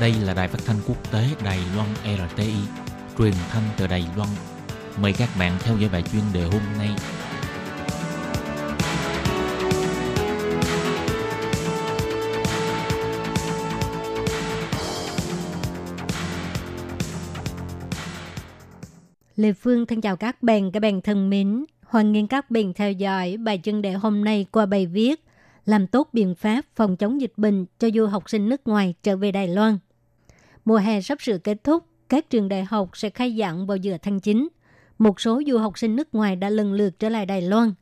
Đây là đài phát thanh quốc tế Đài Loan RTI, truyền thanh từ Đài Loan. Mời các bạn theo dõi bài chuyên đề hôm nay. Lê Phương thân chào các bạn, các bạn thân mến. Hoan nghênh các bạn theo dõi bài chuyên đề hôm nay qua bài viết làm tốt biện pháp phòng chống dịch bệnh cho du học sinh nước ngoài trở về Đài Loan. Mùa hè sắp sửa kết thúc, các trường đại học sẽ khai giảng vào giữa tháng 9. Một số du học sinh nước ngoài đã lần lượt trở lại Đài Loan.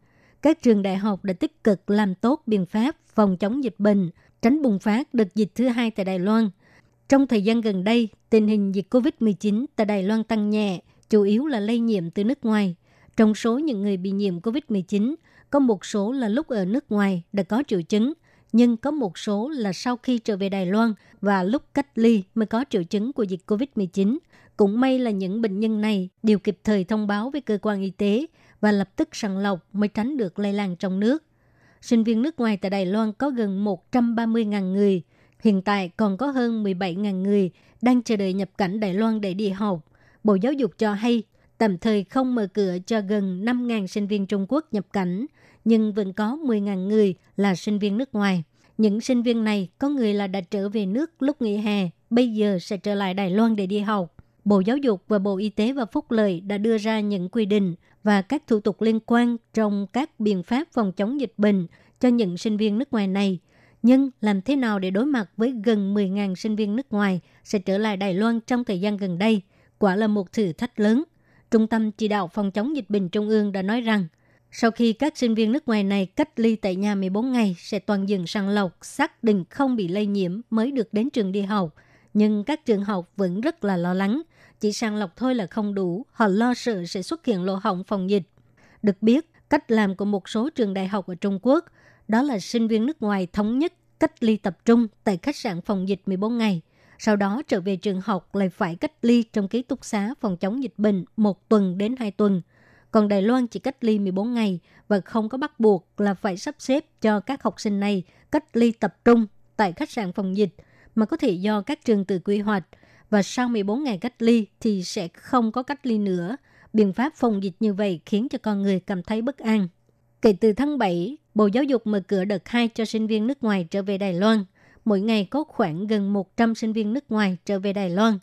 Các trường đại học đã tích cực làm tốt biện pháp phòng chống dịch bệnh, tránh bùng phát đợt dịch thứ hai tại Đài Loan. Trong thời gian gần đây, tình hình dịch COVID-19 tại Đài Loan tăng nhẹ, chủ yếu là lây nhiễm từ nước ngoài. Trong số những người bị nhiễm COVID-19, có một số là lúc ở nước ngoài đã có triệu chứng, nhưng có một số là sau khi trở về Đài Loan và lúc cách ly mới có triệu chứng của dịch COVID-19. Cũng may là những bệnh nhân này đều kịp thời thông báo với cơ quan y tế và lập tức sàng lọc mới tránh được lây lan trong nước. Sinh viên nước ngoài tại Đài Loan có gần 130.000 người. Hiện tại còn có hơn 17.000 người đang chờ đợi nhập cảnh Đài Loan để đi học. Bộ Giáo dục cho hay tạm thời không mở cửa cho gần 5.000 sinh viên Trung Quốc nhập cảnh, nhưng vẫn có 10.000 người là sinh viên nước ngoài. Những sinh viên này có người là đã trở về nước lúc nghỉ hè, bây giờ sẽ trở lại Đài Loan để đi học. Bộ Giáo dục và Bộ Y tế và Phúc lợi đã đưa ra những quy định và các thủ tục liên quan trong các biện pháp phòng chống dịch bệnh cho những sinh viên nước ngoài này. Nhưng làm thế nào để đối mặt với gần 10.000 sinh viên nước ngoài sẽ trở lại Đài Loan trong thời gian gần đây? Quả là một thử thách lớn. Trung tâm Chỉ đạo Phòng chống dịch bệnh Trung ương đã nói rằng, sau khi các sinh viên nước ngoài này cách ly tại nhà 14 ngày sẽ toàn dừng sàng lọc, xác định không bị lây nhiễm mới được đến trường đi học. Nhưng các trường học vẫn rất là lo lắng. Chỉ sàng lọc thôi là không đủ, họ lo sợ sẽ xuất hiện lỗ hỏng phòng dịch. Được biết, cách làm của một số trường đại học ở Trung Quốc đó là sinh viên nước ngoài thống nhất cách ly tập trung tại khách sạn phòng dịch 14 ngày – sau đó trở về trường học lại phải cách ly trong ký túc xá phòng chống dịch bệnh một tuần đến hai tuần. Còn Đài Loan chỉ cách ly 14 ngày và không có bắt buộc là phải sắp xếp cho các học sinh này cách ly tập trung tại khách sạn phòng dịch mà có thể do các trường tự quy hoạch và sau 14 ngày cách ly thì sẽ không có cách ly nữa. Biện pháp phòng dịch như vậy khiến cho con người cảm thấy bất an. Kể từ tháng 7, Bộ Giáo dục mở cửa đợt 2 cho sinh viên nước ngoài trở về Đài Loan mỗi ngày có khoảng gần 100 sinh viên nước ngoài trở về Đài Loan.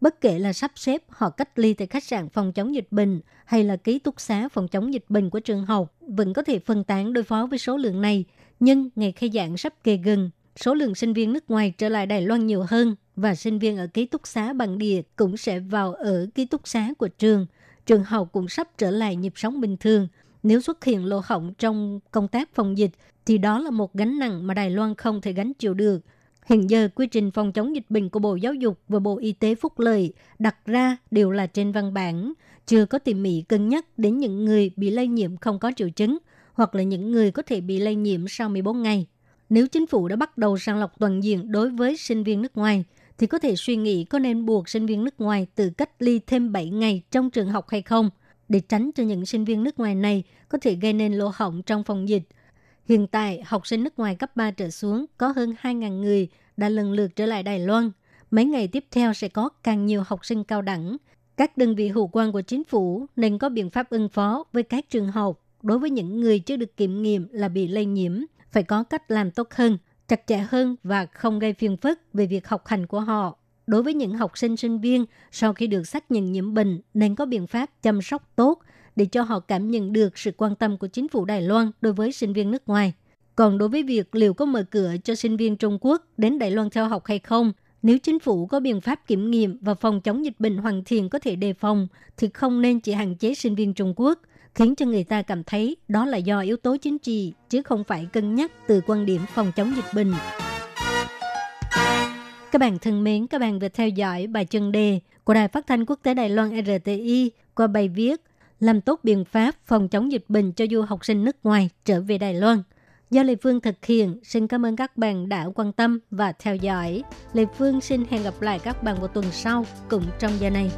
Bất kể là sắp xếp họ cách ly tại khách sạn phòng chống dịch bệnh hay là ký túc xá phòng chống dịch bệnh của trường học vẫn có thể phân tán đối phó với số lượng này. Nhưng ngày khai giảng sắp kề gần, số lượng sinh viên nước ngoài trở lại Đài Loan nhiều hơn và sinh viên ở ký túc xá bằng địa cũng sẽ vào ở ký túc xá của trường. Trường học cũng sắp trở lại nhịp sống bình thường. Nếu xuất hiện lỗ hổng trong công tác phòng dịch thì đó là một gánh nặng mà Đài Loan không thể gánh chịu được. Hiện giờ, quy trình phòng chống dịch bệnh của Bộ Giáo dục và Bộ Y tế Phúc Lợi đặt ra đều là trên văn bản, chưa có tỉ mỉ cân nhắc đến những người bị lây nhiễm không có triệu chứng hoặc là những người có thể bị lây nhiễm sau 14 ngày. Nếu chính phủ đã bắt đầu sàng lọc toàn diện đối với sinh viên nước ngoài, thì có thể suy nghĩ có nên buộc sinh viên nước ngoài tự cách ly thêm 7 ngày trong trường học hay không, để tránh cho những sinh viên nước ngoài này có thể gây nên lỗ hỏng trong phòng dịch Hiện tại, học sinh nước ngoài cấp 3 trở xuống có hơn 2.000 người đã lần lượt trở lại Đài Loan. Mấy ngày tiếp theo sẽ có càng nhiều học sinh cao đẳng. Các đơn vị hữu quan của chính phủ nên có biện pháp ứng phó với các trường học đối với những người chưa được kiểm nghiệm là bị lây nhiễm, phải có cách làm tốt hơn, chặt chẽ hơn và không gây phiền phức về việc học hành của họ. Đối với những học sinh sinh viên, sau khi được xác nhận nhiễm bệnh, nên có biện pháp chăm sóc tốt để cho họ cảm nhận được sự quan tâm của chính phủ Đài Loan đối với sinh viên nước ngoài. Còn đối với việc liệu có mở cửa cho sinh viên Trung Quốc đến Đài Loan theo học hay không, nếu chính phủ có biện pháp kiểm nghiệm và phòng chống dịch bệnh hoàn thiện có thể đề phòng, thì không nên chỉ hạn chế sinh viên Trung Quốc, khiến cho người ta cảm thấy đó là do yếu tố chính trị, chứ không phải cân nhắc từ quan điểm phòng chống dịch bệnh. Các bạn thân mến, các bạn vừa theo dõi bài chân đề của Đài Phát thanh Quốc tế Đài Loan RTI qua bài viết làm tốt biện pháp phòng chống dịch bệnh cho du học sinh nước ngoài trở về Đài Loan. Do Lê Phương thực hiện, xin cảm ơn các bạn đã quan tâm và theo dõi. Lê Phương xin hẹn gặp lại các bạn vào tuần sau, cũng trong giờ này.